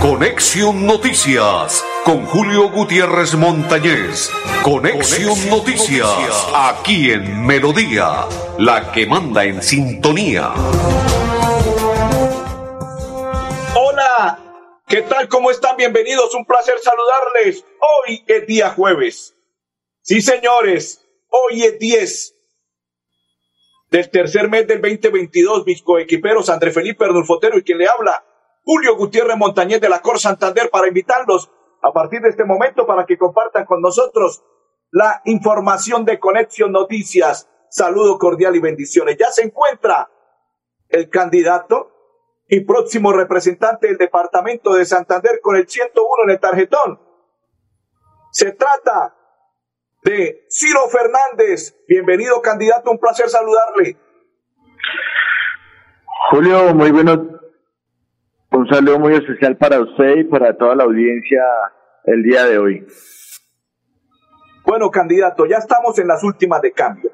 Conexión Noticias con Julio Gutiérrez Montañez. Conexión, Noticias, aquí en Melodía, la que manda en sintonía. Hola, ¿qué tal? ¿Cómo están? Bienvenidos, un placer saludarles. Hoy es día jueves. Sí, señores, hoy es 10 del tercer mes del 2022, mis coequiperos André Felipe Ardulfotero y quien le habla, Julio Gutiérrez Montañez de la Cor Santander, para invitarlos a partir de este momento para que compartan con nosotros la información de Conexión Noticias. Saludo cordial y bendiciones. Ya se encuentra el candidato y próximo representante del departamento de Santander con el 101 en el tarjetón. Se trata de Ciro Fernández. Bienvenido, candidato. Un placer saludarle. Julio, muy bueno. Un saludo muy especial para usted y para toda la audiencia el día de hoy. Bueno, candidato, ya estamos en las últimas de cambio.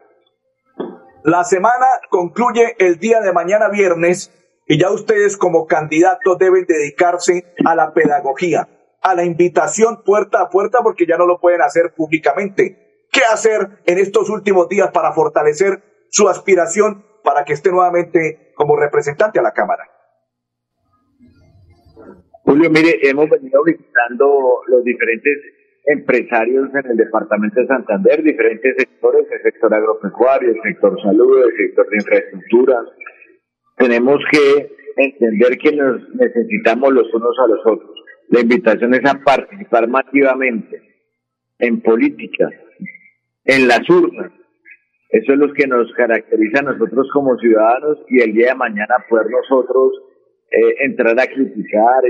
La semana concluye el día de mañana viernes y ya ustedes como candidatos deben dedicarse a la pedagogía, a la invitación puerta a puerta porque ya no lo pueden hacer públicamente. ¿Qué hacer en estos últimos días para fortalecer su aspiración para que esté nuevamente como representante a la Cámara? Julio, mire, hemos venido visitando los diferentes empresarios en el departamento de Santander, diferentes sectores, el sector agropecuario, el sector salud, el sector de infraestructura. Tenemos que entender que nos necesitamos los unos a los otros. La invitación es a participar masivamente en política, en las urnas. Eso es lo que nos caracteriza a nosotros como ciudadanos y el día de mañana poder nosotros eh, entrar a criticar,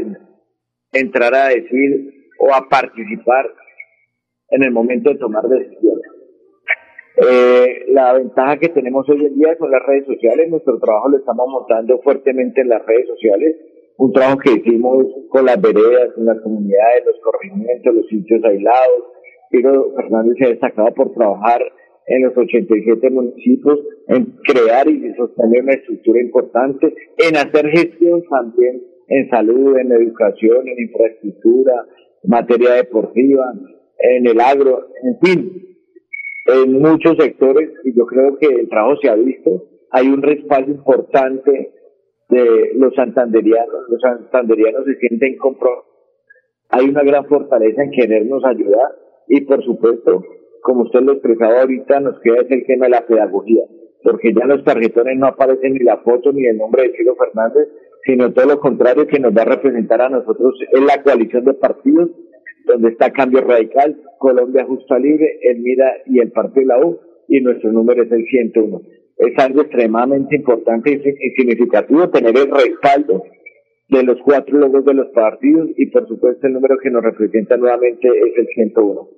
entrar a decir o a participar en el momento de tomar decisiones. Eh, la ventaja que tenemos hoy en día son las redes sociales. Nuestro trabajo lo estamos montando fuertemente en las redes sociales. Un trabajo que hicimos con las veredas, con las comunidades, los corregimientos, los sitios aislados. Pero Fernández se ha destacado por trabajar en los 87 municipios, en crear y sostener una estructura importante, en hacer gestión también en salud, en educación, en infraestructura, materia deportiva, en el agro, en fin, en muchos sectores, y yo creo que el trabajo se ha visto, hay un respaldo importante de los santanderianos, los santanderianos se sienten compromisos, hay una gran fortaleza en querernos ayudar, y por supuesto, como usted lo expresaba ahorita, nos queda el tema de la pedagogía, porque ya en los tarjetones no aparecen ni la foto ni el nombre de Chilo Fernández, sino todo lo contrario que nos va a representar a nosotros en la coalición de partidos, donde está Cambio Radical, Colombia Justa Libre, el MIRA y el Partido de la U, y nuestro número es el 101. Es algo extremadamente importante y significativo tener el respaldo de los cuatro logos de los partidos y por supuesto el número que nos representa nuevamente es el 101.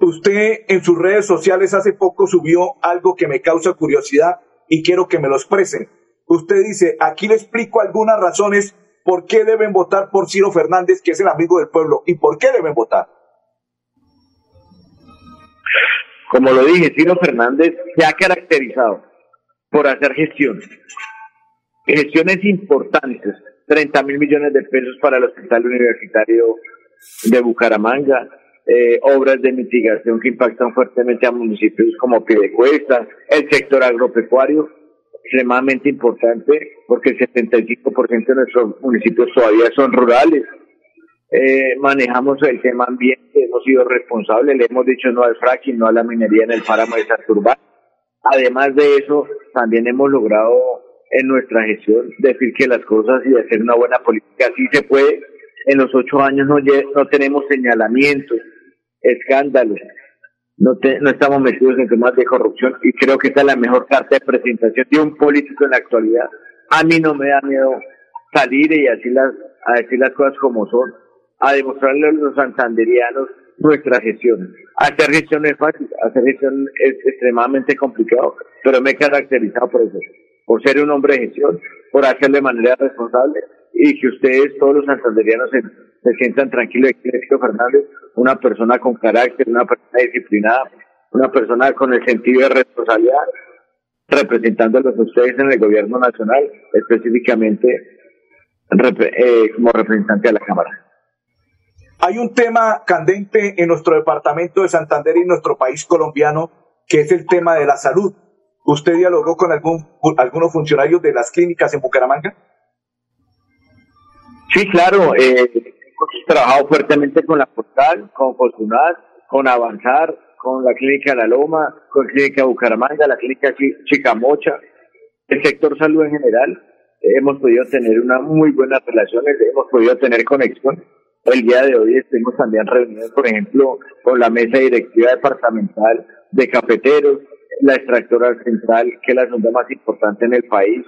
Usted en sus redes sociales hace poco subió algo que me causa curiosidad y quiero que me lo expresen. Usted dice, aquí le explico algunas razones por qué deben votar por Ciro Fernández, que es el amigo del pueblo, y por qué deben votar. Como lo dije, Ciro Fernández se ha caracterizado por hacer gestiones. Gestiones importantes, 30 mil millones de pesos para el Hospital Universitario de Bucaramanga, eh, obras de mitigación que impactan fuertemente a municipios como Piedecuesta, el sector agropecuario, extremadamente importante porque el 75% de nuestros municipios todavía son rurales. Eh, manejamos el tema ambiente, hemos sido responsables, le hemos dicho no al fracking, no a la minería en el páramo de Santurbán. Además de eso, también hemos logrado en nuestra gestión decir que las cosas y hacer una buena política sí se puede. En los ocho años no, no tenemos señalamientos, escándalos, no, no estamos metidos en temas de corrupción y creo que esta es la mejor carta de presentación de un político en la actualidad. A mí no me da miedo salir y así las, a decir las cosas como son, a demostrarle a los santanderianos nuestra gestión. Hacer gestión es fácil, hacer gestión es extremadamente complicado, pero me he caracterizado por eso, por ser un hombre de gestión, por hacerlo de manera responsable y que ustedes, todos los santanderianos, se, se sientan tranquilos de que Fernández, una persona con carácter, una persona disciplinada, una persona con el sentido de responsabilidad, representándolos a ustedes en el gobierno nacional, específicamente eh, como representante de la Cámara. Hay un tema candente en nuestro departamento de Santander y en nuestro país colombiano, que es el tema de la salud. ¿Usted dialogó con algún, algunos funcionarios de las clínicas en Bucaramanga? Sí, claro. Eh, hemos trabajado fuertemente con la Portal, con Fortunat, con Avanzar, con la Clínica La Loma, con la Clínica Bucaramanga, la Clínica Chicamocha, el sector salud en general. Hemos podido tener unas muy buenas relaciones, hemos podido tener conexión. El día de hoy estamos también reunidos, por ejemplo, con la mesa directiva departamental de cafeteros, la extractora central, que es la segunda más importante en el país,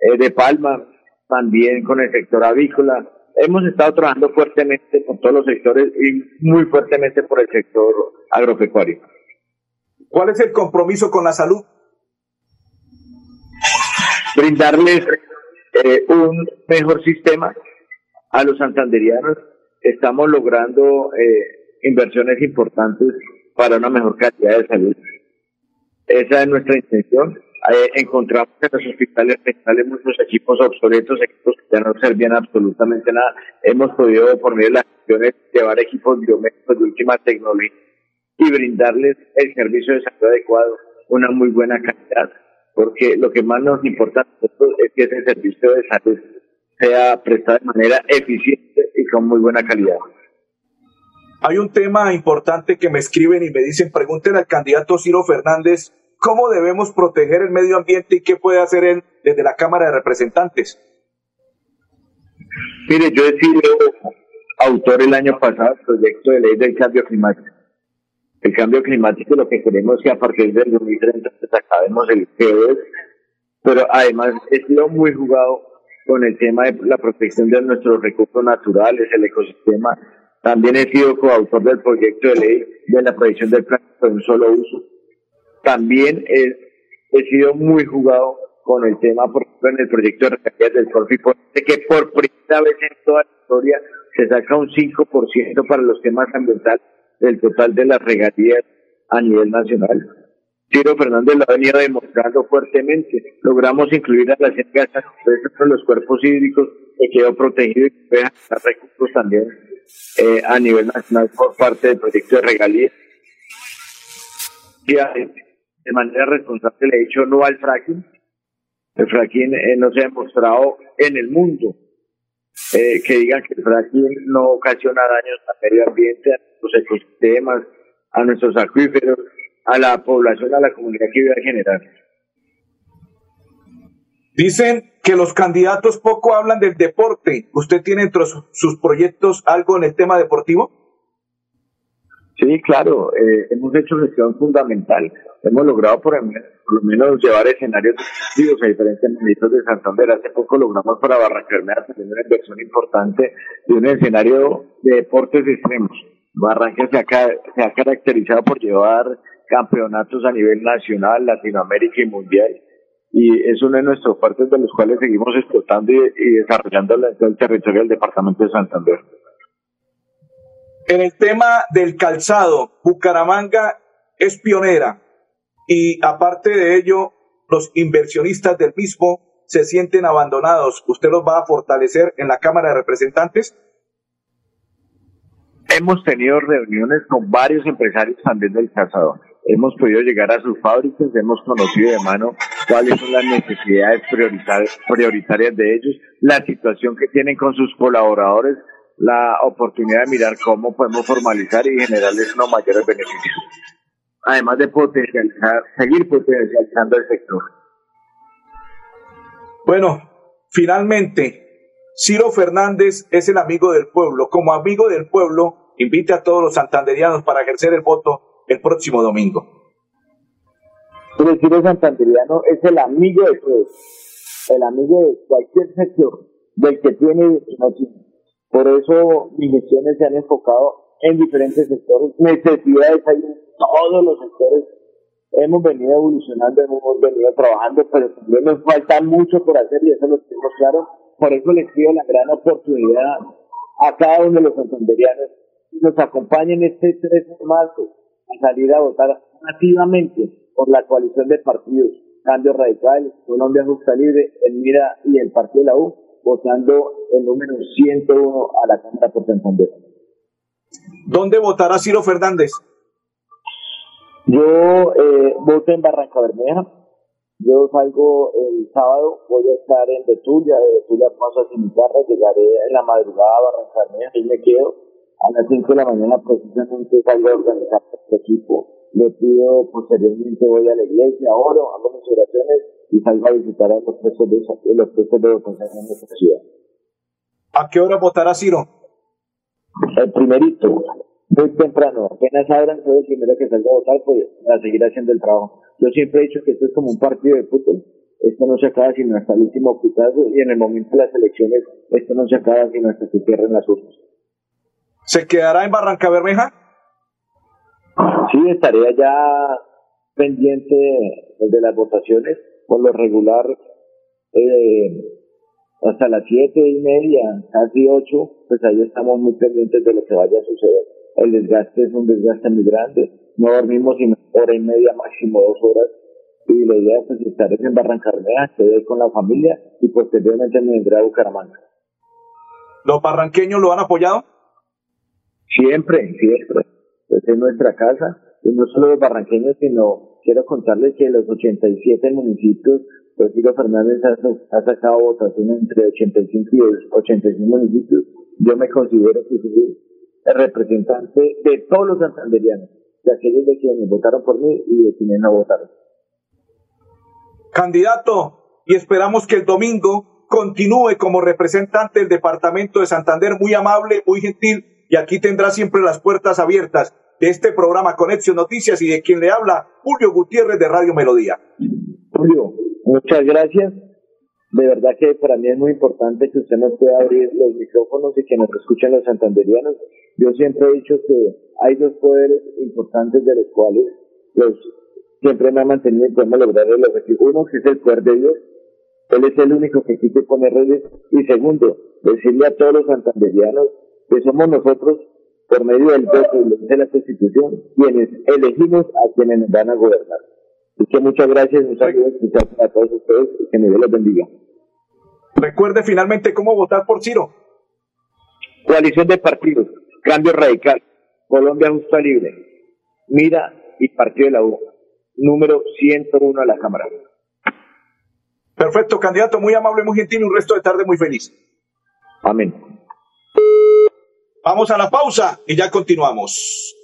eh, de Palma, también con el sector avícola. Hemos estado trabajando fuertemente con todos los sectores y muy fuertemente por el sector agropecuario. ¿Cuál es el compromiso con la salud? Brindarles eh, un mejor sistema a los santanderianos. Estamos logrando eh, inversiones importantes para una mejor calidad de salud. Esa es nuestra intención eh, encontramos en los hospitales regionales muchos equipos obsoletos, equipos que ya no servían absolutamente nada. Hemos podido, por medio de las acciones, llevar equipos biomédicos de última tecnología y brindarles el servicio de salud adecuado, una muy buena calidad. Porque lo que más nos importa es que ese servicio de salud sea prestado de manera eficiente con muy buena calidad. Hay un tema importante que me escriben y me dicen, pregúntenle al candidato Ciro Fernández cómo debemos proteger el medio ambiente y qué puede hacer él desde la Cámara de Representantes. Mire, yo he sido autor el año pasado del proyecto de ley del cambio climático. El cambio climático lo que queremos es que a partir del 2030 pues, acabemos el CO2, pero además he sido muy jugado con el tema de la protección de nuestros recursos naturales, el ecosistema. También he sido coautor del proyecto de ley de la protección del plástico de un solo uso también he, sido muy jugado con el tema, por ejemplo, en el proyecto de regalías del Corfipo, de que por primera vez en toda la historia se saca un 5% para los temas ambientales del total de las regalías a nivel nacional. Ciro Fernández lo ha venido demostrando fuertemente. Logramos incluir a las empresas entre los cuerpos hídricos que quedó protegido y que recursos también eh, a nivel nacional por parte del proyecto de regalías de manera responsable le he dicho no al fracking. El fracking eh, no se ha demostrado en el mundo eh, que digan que el fracking no ocasiona daños al medio ambiente, a nuestros ecosistemas, a nuestros acuíferos, a la población, a la comunidad que vive en general. Dicen que los candidatos poco hablan del deporte. ¿Usted tiene entre sus proyectos algo en el tema deportivo? Sí, claro, eh, hemos hecho gestión fundamental. Hemos logrado por, lo menos llevar escenarios deportivos a diferentes municipios de Santander. Hace poco logramos para Barranquilla tener una inversión importante de un escenario de deportes extremos. Barranca se ha, se ha caracterizado por llevar campeonatos a nivel nacional, Latinoamérica y mundial. Y es uno de nuestros partes de los cuales seguimos explotando y, y desarrollando el territorio del departamento de Santander. En el tema del calzado, Bucaramanga es pionera y aparte de ello, los inversionistas del mismo se sienten abandonados. ¿Usted los va a fortalecer en la Cámara de Representantes? Hemos tenido reuniones con varios empresarios también del calzado. Hemos podido llegar a sus fábricas, hemos conocido de mano cuáles son las necesidades prioritarias de ellos, la situación que tienen con sus colaboradores la oportunidad de mirar cómo podemos formalizar y generarles unos mayores beneficios. Además de potencializar, seguir potencializando el sector. Bueno, finalmente, Ciro Fernández es el amigo del pueblo. Como amigo del pueblo, invite a todos los santanderianos para ejercer el voto el próximo domingo. El Ciro Santanderiano es el amigo de todos, el amigo de cualquier sector, del que tiene y no tiene por eso mis gestiones se han enfocado en diferentes sectores, necesidades hay en todos los sectores. Hemos venido evolucionando, hemos venido trabajando, pero también nos falta mucho por hacer y eso lo tenemos claro. Por eso les pido la gran oportunidad a cada uno de los santanderianos que nos acompañen este 3 de marzo a salir a votar activamente por la coalición de partidos, Cambio Radical, Colombia Justa Libre, el MIRA y el Partido de la U, votando el número 101 a la Cámara por Santander. ¿Dónde votará Ciro Fernández? Yo eh, voto en Barranca Bermeja. Yo salgo el sábado, voy a estar en Betulia, de Betulia paso a Cimitarra, llegaré en la madrugada a Barranca Bermeja y me quedo a las 5 de la mañana precisamente salgo a organizar este equipo. Le pido posteriormente voy a la iglesia, oro, hago mis oraciones y salgo a visitar a los puestos de, los puestos de en nuestra ciudad. ¿A qué hora votará Ciro? El primerito, muy temprano, apenas abran, soy el primero que salga a votar, pues a seguir haciendo el trabajo. Yo siempre he dicho que esto es como un partido de fútbol, esto no se acaba sino hasta el último putazo y en el momento de las elecciones esto no se acaba sino hasta que cierren las urnas. ¿Se quedará en Barranca Bermeja? Sí, estaré allá pendiente de las votaciones, por lo regular eh, hasta las siete y media, casi ocho, pues ahí estamos muy pendientes de lo que vaya a suceder. El desgaste es un desgaste muy grande, no dormimos sino hora y media, máximo dos horas, y la idea es pues, estar en Barrancarmea, estoy con la familia y posteriormente me vendré a Bucaramanga. ¿Los barranqueños lo han apoyado? Siempre, siempre. Pues es nuestra casa, y no solo los barranqueños, sino quiero contarles que los 87 municipios Rodrigo Fernández ha, sacado votación entre 85 y 85 municipios. Yo me considero que soy el representante de todos los santanderianos, de aquellos de quienes votaron por mí y de quienes no votaron. Candidato, y esperamos que el domingo continúe como representante del departamento de Santander, muy amable, muy gentil, y aquí tendrá siempre las puertas abiertas de este programa Conexión Noticias y de quien le habla, Julio Gutiérrez de Radio Melodía. Julio, Muchas gracias. De verdad que para mí es muy importante que usted nos pueda abrir los micrófonos y que nos escuchen los santanderianos. Yo siempre he dicho que hay dos poderes importantes de los cuales los siempre me ha mantenido y podemos lograr el objetivo. Uno, que es el poder de Dios. Él es el único que quise poner reyes. Y segundo, decirle a todos los santanderianos que somos nosotros, por medio del voto de la Constitución, quienes elegimos a quienes nos van a gobernar. Así que muchas gracias, muchas gracias a todos ustedes y que me Dios los bendiga. Recuerde finalmente cómo votar por Ciro. Coalición de partidos, Cambio Radical, Colombia Justa Libre, Mira y Partido de la U, número 101 a la Cámara. Perfecto, candidato, muy amable, muy gentil, un resto de tarde muy feliz. Amén. Vamos a la pausa y ya continuamos.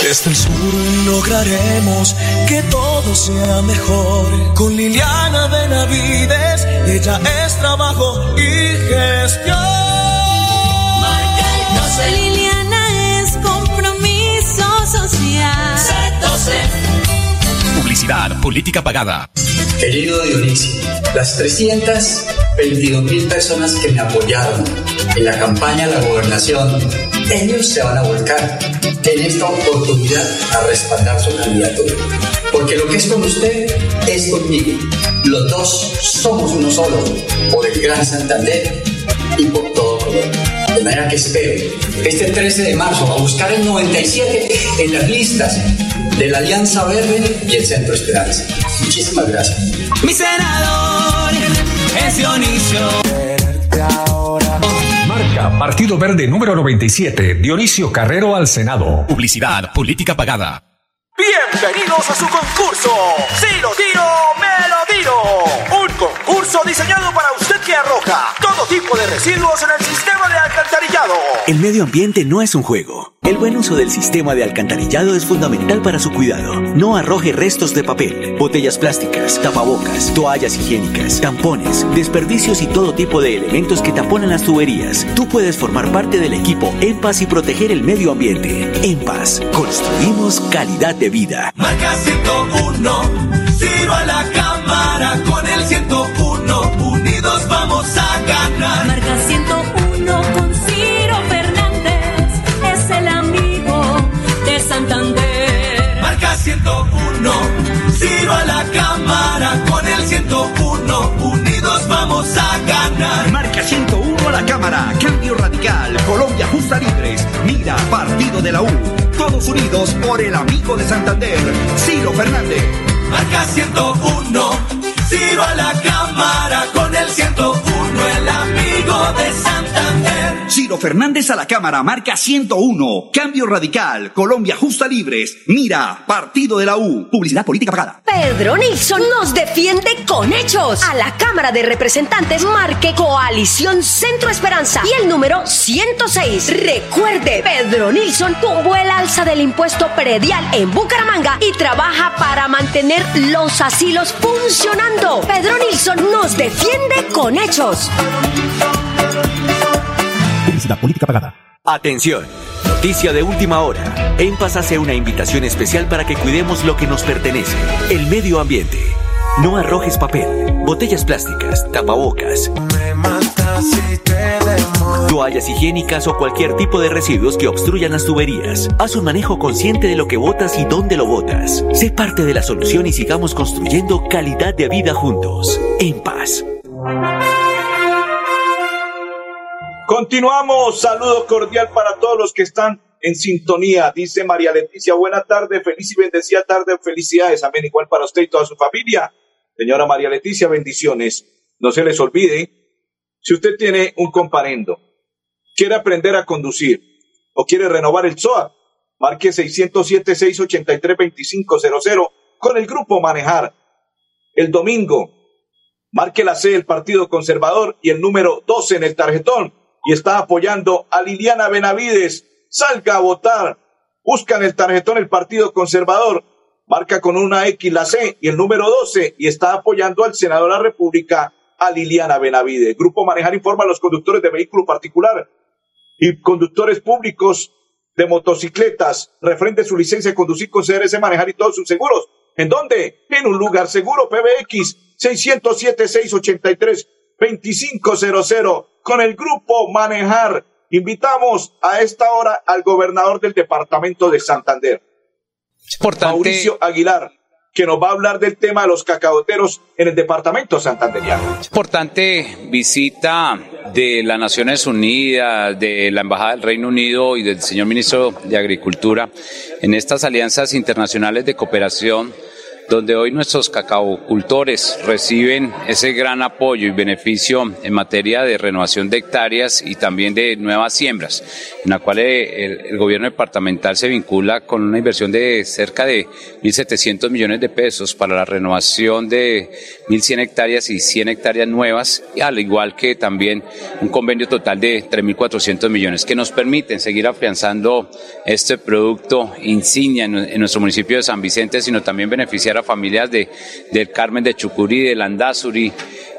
Desde el sur lograremos que todo sea mejor. Con Liliana Benavides, ella es trabajo y gestión. Marca el Liliana es compromiso social. Publicidad, política pagada. Querido Dionisio, las 322 mil personas que me apoyaron en la campaña de la gobernación, ellos se van a volcar en esta oportunidad a respaldar su candidatura. Porque lo que es con usted es conmigo. Los dos somos uno solo, por el Gran Santander y por todo Colombia. De manera que espero este 13 de marzo a buscar el 97 en las listas de la Alianza Verde y el Centro Esperanza. Muchísimas gracias. Mi senador es Dionisio. Marca Partido Verde número 97, Dionisio Carrero al Senado. Publicidad, política pagada. Bienvenidos a su concurso. Si lo tiro, me lo tiro. Un concurso diseñado para usted que arroja todo tipo de residuos en el sistema de alcantarillado. El medio ambiente no es un juego. El buen uso del sistema de alcantarillado es fundamental para su cuidado. No arroje restos de papel, botellas plásticas, tapabocas, toallas higiénicas, tampones, desperdicios y todo tipo de elementos que taponan las tuberías. Tú puedes formar parte del equipo En Paz y proteger el medio ambiente. En Paz, construimos calidad de vida. Marca 101, tiro a la cámara con el 101. 101, tiro a la cámara con el 101. Unidos vamos a ganar. Marca 101 a la Cámara, Cambio Radical, Colombia Justa Libres, Mira, Partido de la U. Todos unidos por el amigo de Santander, Ciro Fernández. marca 101. Ciro a la cámara con el 101, el amigo de Santander. Ciro Fernández a la Cámara, marca 101. Cambio radical. Colombia justa libres. Mira, partido de la U. Publicidad política pagada. Pedro Nilsson nos defiende con hechos. A la Cámara de Representantes marque Coalición Centro Esperanza y el número 106. Recuerde, Pedro Nilsson tuvo el alza del impuesto predial en Bucaramanga y trabaja para mantener los asilos funcionando. Pedro Nilsson nos defiende con hechos. Publicidad política pagada. Atención, noticia de última hora. En Paz hace una invitación especial para que cuidemos lo que nos pertenece, el medio ambiente. No arrojes papel, botellas plásticas, tapabocas, toallas higiénicas o cualquier tipo de residuos que obstruyan las tuberías. Haz un manejo consciente de lo que botas y dónde lo botas. Sé parte de la solución y sigamos construyendo calidad de vida juntos. En paz. Continuamos. Saludo cordial para todos los que están en sintonía. Dice María Leticia, buena tarde, feliz y bendecida tarde, felicidades. Amén. Igual para usted y toda su familia. Señora María Leticia, bendiciones. No se les olvide, si usted tiene un comparendo, quiere aprender a conducir o quiere renovar el SOA, marque 607-683-2500 con el grupo Manejar. El domingo, marque la C del Partido Conservador y el número 12 en el tarjetón y está apoyando a Liliana Benavides. Salga a votar. Busca en el tarjetón el Partido Conservador. Marca con una X la C y el número 12 y está apoyando al senador de la República, a Liliana Benavides. Grupo Manejar informa a los conductores de vehículo particular y conductores públicos de motocicletas. Refrende su licencia de conducir con CRS Manejar y todos sus seguros. ¿En dónde? En un lugar seguro. PBX 607-683-2500 con el grupo Manejar. Invitamos a esta hora al gobernador del departamento de Santander, Mauricio Aguilar, que nos va a hablar del tema de los cacaoteros en el departamento santanderiano. Importante visita de las Naciones Unidas, de la Embajada del Reino Unido y del señor ministro de Agricultura en estas alianzas internacionales de cooperación donde hoy nuestros cacaocultores reciben ese gran apoyo y beneficio en materia de renovación de hectáreas y también de nuevas siembras, en la cual eh, el, gobierno departamental se vincula con una inversión de cerca de 1.700 millones de pesos para la renovación de 1.100 hectáreas y 100 hectáreas nuevas, al igual que también un convenio total de 3.400 millones, que nos permiten seguir afianzando este producto insignia en, en nuestro municipio de San Vicente, sino también beneficiar a familias de, del Carmen de Chucurí, de Landazuri,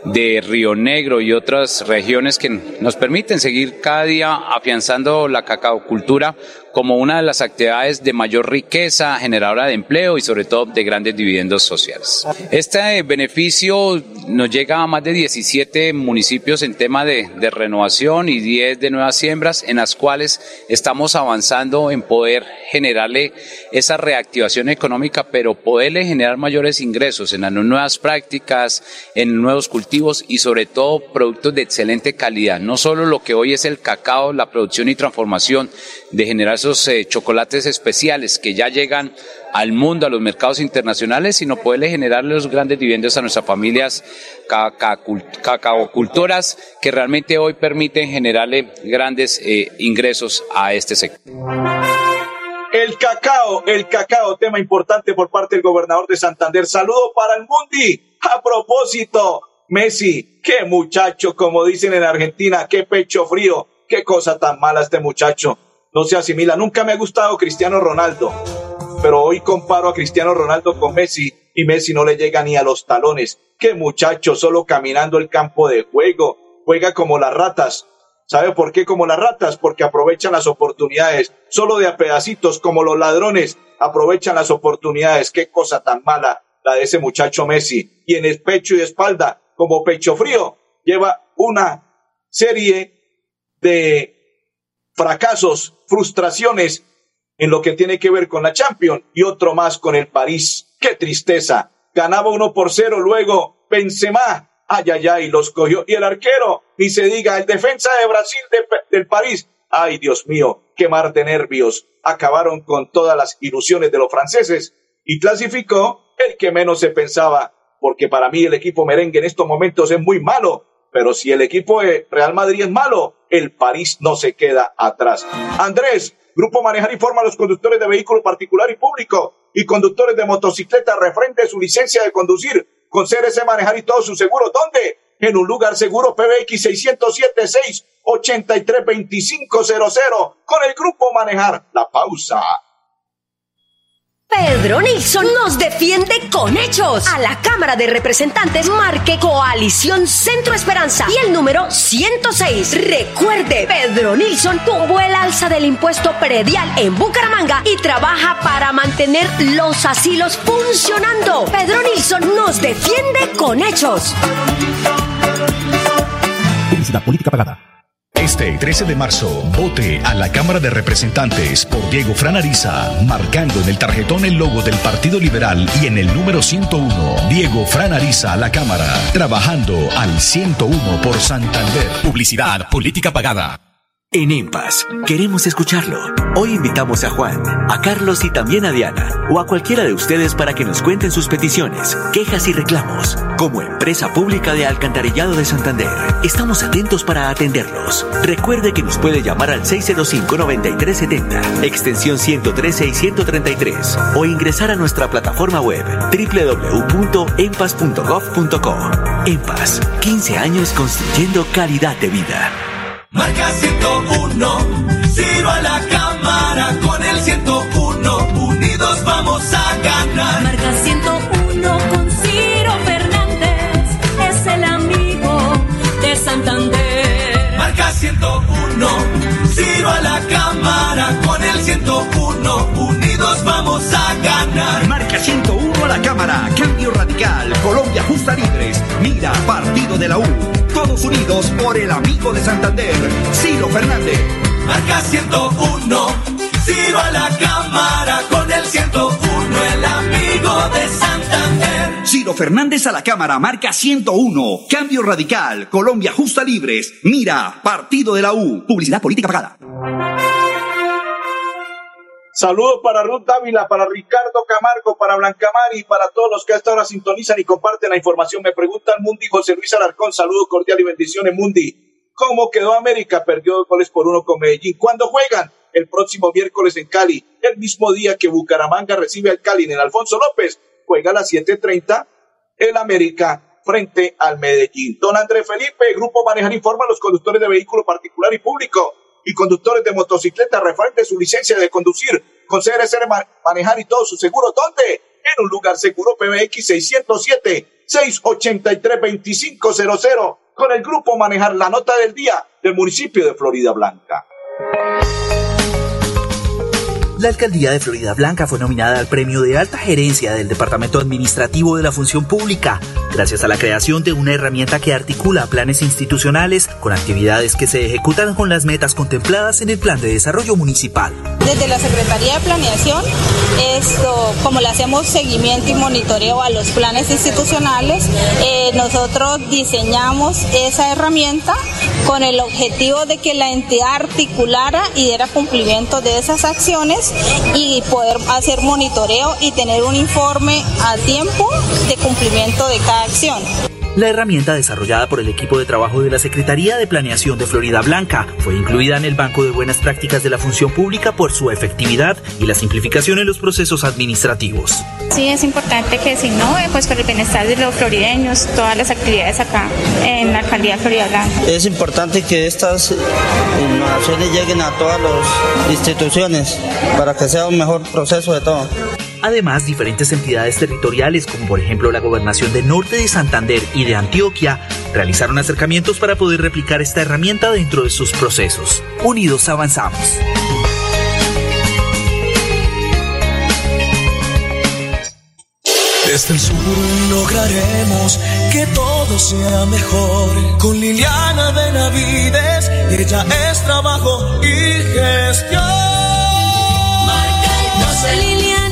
de Río Negro y otras regiones que nos permiten seguir cada día afianzando la cacaocultura como una de las actividades de mayor riqueza, generadora de empleo y sobre todo de grandes dividendos sociales. Este beneficio nos llega a más de 17 municipios en tema de, renovación y 10 de nuevas siembras en las cuales estamos avanzando en poder generarle esa reactivación económica, pero poderle generar mayores ingresos en las nuevas prácticas, en nuevos cultivos y sobre todo productos de excelente calidad. No solo lo que hoy es el cacao, la producción y transformación de generar esos eh, chocolates especiales que ya llegan al mundo, a los mercados internacionales, sino poderle generar los grandes dividendos a nuestras familias cacaocultoras que realmente hoy permiten generarle grandes eh, ingresos a este sector. El cacao, el cacao, tema importante por parte del gobernador de Santander. Saludo para el Mundi. A propósito, Messi, qué muchacho, como dicen en Argentina, qué pecho frío, qué cosa tan mala este muchacho. No se asimila. Nunca me ha gustado Cristiano Ronaldo, pero hoy comparo a Cristiano Ronaldo con Messi y Messi no le llega ni a los talones. Qué muchacho, solo caminando el campo de juego. Juega como las ratas. ¿Sabe por qué como las ratas? Porque aprovechan las oportunidades. Solo de a pedacitos, como los ladrones, aprovechan las oportunidades. Qué cosa tan mala la de ese muchacho Messi. Y en el pecho y espalda, como pecho frío, lleva una serie de fracasos, frustraciones en lo que tiene que ver con la Champions y otro más con el París. ¡Qué tristeza! Ganaba uno por cero, luego Benzema, ay, ay, ay, los cogió. Y el arquero, ni se diga, el defensa de Brasil de- del París. Ay, Dios mío, qué mar de nervios. Acabaron con todas las ilusiones de los franceses y clasificó el que menos se pensaba, porque para mí el equipo merengue en estos momentos es muy malo, pero si el equipo de Real Madrid es malo, el París no se queda atrás. Andrés, Grupo Manejar informa a los conductores de vehículo particular y público y conductores de motocicleta referente a su licencia de conducir con CRC Manejar y todos sus seguros. ¿Dónde? En un lugar seguro PBX 607 683 2500 con el Grupo Manejar. La pausa. Pedro Nilsson nos defiende con hechos. A la Cámara de Representantes marque Coalición Centro Esperanza y el número 106. Recuerde, Pedro Nilsson tuvo el alza del impuesto predial en Bucaramanga y trabaja para mantener los asilos funcionando. Pedro Nilsson nos defiende con hechos. Publicidad política pagada. Este 13 de marzo, vote a la Cámara de Representantes por Diego Fran Ariza, marcando en el tarjetón el logo del Partido Liberal y en el número 101. Diego Fran Ariza a la Cámara, trabajando al 101 por Santander. Publicidad, política pagada. En EMPAS, queremos escucharlo. Hoy invitamos a Juan, a Carlos y también a Diana, o a cualquiera de ustedes para que nos cuenten sus peticiones, quejas y reclamos. Como empresa pública de Alcantarillado de Santander, estamos atentos para atenderlos. Recuerde que nos puede llamar al 605-9370, extensión 113 y 133, o ingresar a nuestra plataforma web www.empas.gov.co. EMPAS, 15 años construyendo calidad de vida. Marca 101, Ciro a la cámara con el 101, unidos vamos a ganar. Marca 101 con Ciro Fernández, es el amigo de Santander. Marca 101, Ciro a la cámara con el 101, unidos vamos a ganar. Marca 101 a la cámara, cambio radical, Colombia justa libres, mira, partido de la U. Todos unidos por el amigo de Santander, Ciro Fernández. Marca 101, Ciro a la cámara con el 101, el amigo de Santander. Ciro Fernández a la cámara, marca 101, cambio radical, Colombia justa libres, mira, partido de la U. Publicidad política pagada. Saludos para Ruth Dávila, para Ricardo Camargo, para Blancamar y para todos los que hasta ahora sintonizan y comparten la información. Me preguntan Mundi José Luis Alarcón. Saludos cordial y bendiciones, Mundi. ¿Cómo quedó América? Perdió dos goles por uno con Medellín. ¿Cuándo juegan? El próximo miércoles en Cali. El mismo día que Bucaramanga recibe al Cali en el Alfonso López. Juega a las 7.30 el América frente al Medellín. Don Andrés Felipe, Grupo Manejar informa los conductores de vehículo particular y público y conductores de motocicleta referente su licencia de conducir con Manejar y todo su seguro. ¿Dónde? En un lugar seguro PBX 607 683 2500 con el grupo Manejar la nota del día del municipio de Florida Blanca. La alcaldía de Florida Blanca fue nominada al premio de alta gerencia del Departamento Administrativo de la Función Pública, gracias a la creación de una herramienta que articula planes institucionales con actividades que se ejecutan con las metas contempladas en el Plan de Desarrollo Municipal. Desde la Secretaría de Planeación, como le hacemos seguimiento y monitoreo a los planes institucionales, eh, nosotros diseñamos esa herramienta con el objetivo de que la entidad articulara y diera cumplimiento de esas acciones y poder hacer monitoreo y tener un informe a tiempo de cumplimiento de cada acción. La herramienta desarrollada por el equipo de trabajo de la Secretaría de Planeación de Florida Blanca fue incluida en el Banco de Buenas Prácticas de la Función Pública por su efectividad y la simplificación en los procesos administrativos. Sí, es importante que se innove pues, por el bienestar de los florideños, todas las actividades acá en la alcaldía de Florida Blanca. Es importante que estas innovaciones lleguen a todas las instituciones para que sea un mejor proceso de todo. Además, diferentes entidades territoriales, como por ejemplo la Gobernación del Norte de Santander y de Antioquia, realizaron acercamientos para poder replicar esta herramienta dentro de sus procesos. Unidos avanzamos. Desde el sur lograremos que todo sea mejor. Con Liliana Benavides, ella es trabajo y gestión. Marca el 12. Liliana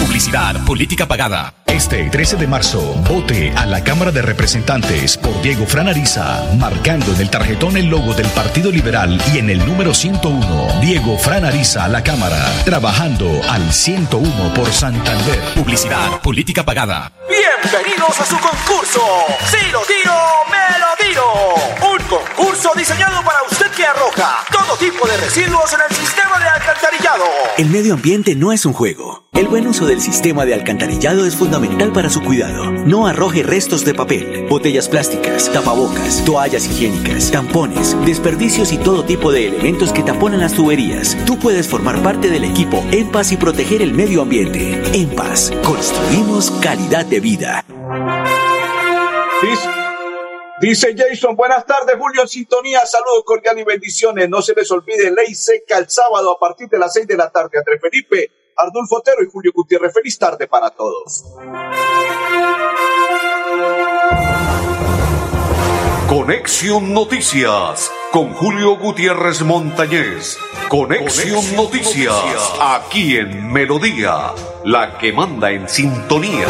Publicidad, política pagada. Este 13 de marzo, vote a la Cámara de Representantes por Diego Franariza, marcando en el tarjetón el logo del Partido Liberal y en el número 101, Diego Franariza a la Cámara, trabajando al 101 por Santander. Publicidad, política pagada. Bienvenidos a su concurso. Si lo tiro, me lo tiro. Concurso diseñado para usted que arroja todo tipo de residuos en el sistema de alcantarillado. El medio ambiente no es un juego. El buen uso del sistema de alcantarillado es fundamental para su cuidado. No arroje restos de papel, botellas plásticas, tapabocas, toallas higiénicas, tampones, desperdicios y todo tipo de elementos que taponan las tuberías. Tú puedes formar parte del equipo En Paz y proteger el medio ambiente. En Paz, construimos calidad de vida. Dice Jason, buenas tardes, Julio en sintonía, saludos cordiales y bendiciones. No se les olvide, ley seca el sábado a partir de las seis de la tarde. André Felipe, Ardulfo Otero y Julio Gutiérrez. Feliz tarde para todos. Conexión Noticias con Julio Gutiérrez Montañez. Conexión Noticias aquí en Melodía, la que manda en sintonía.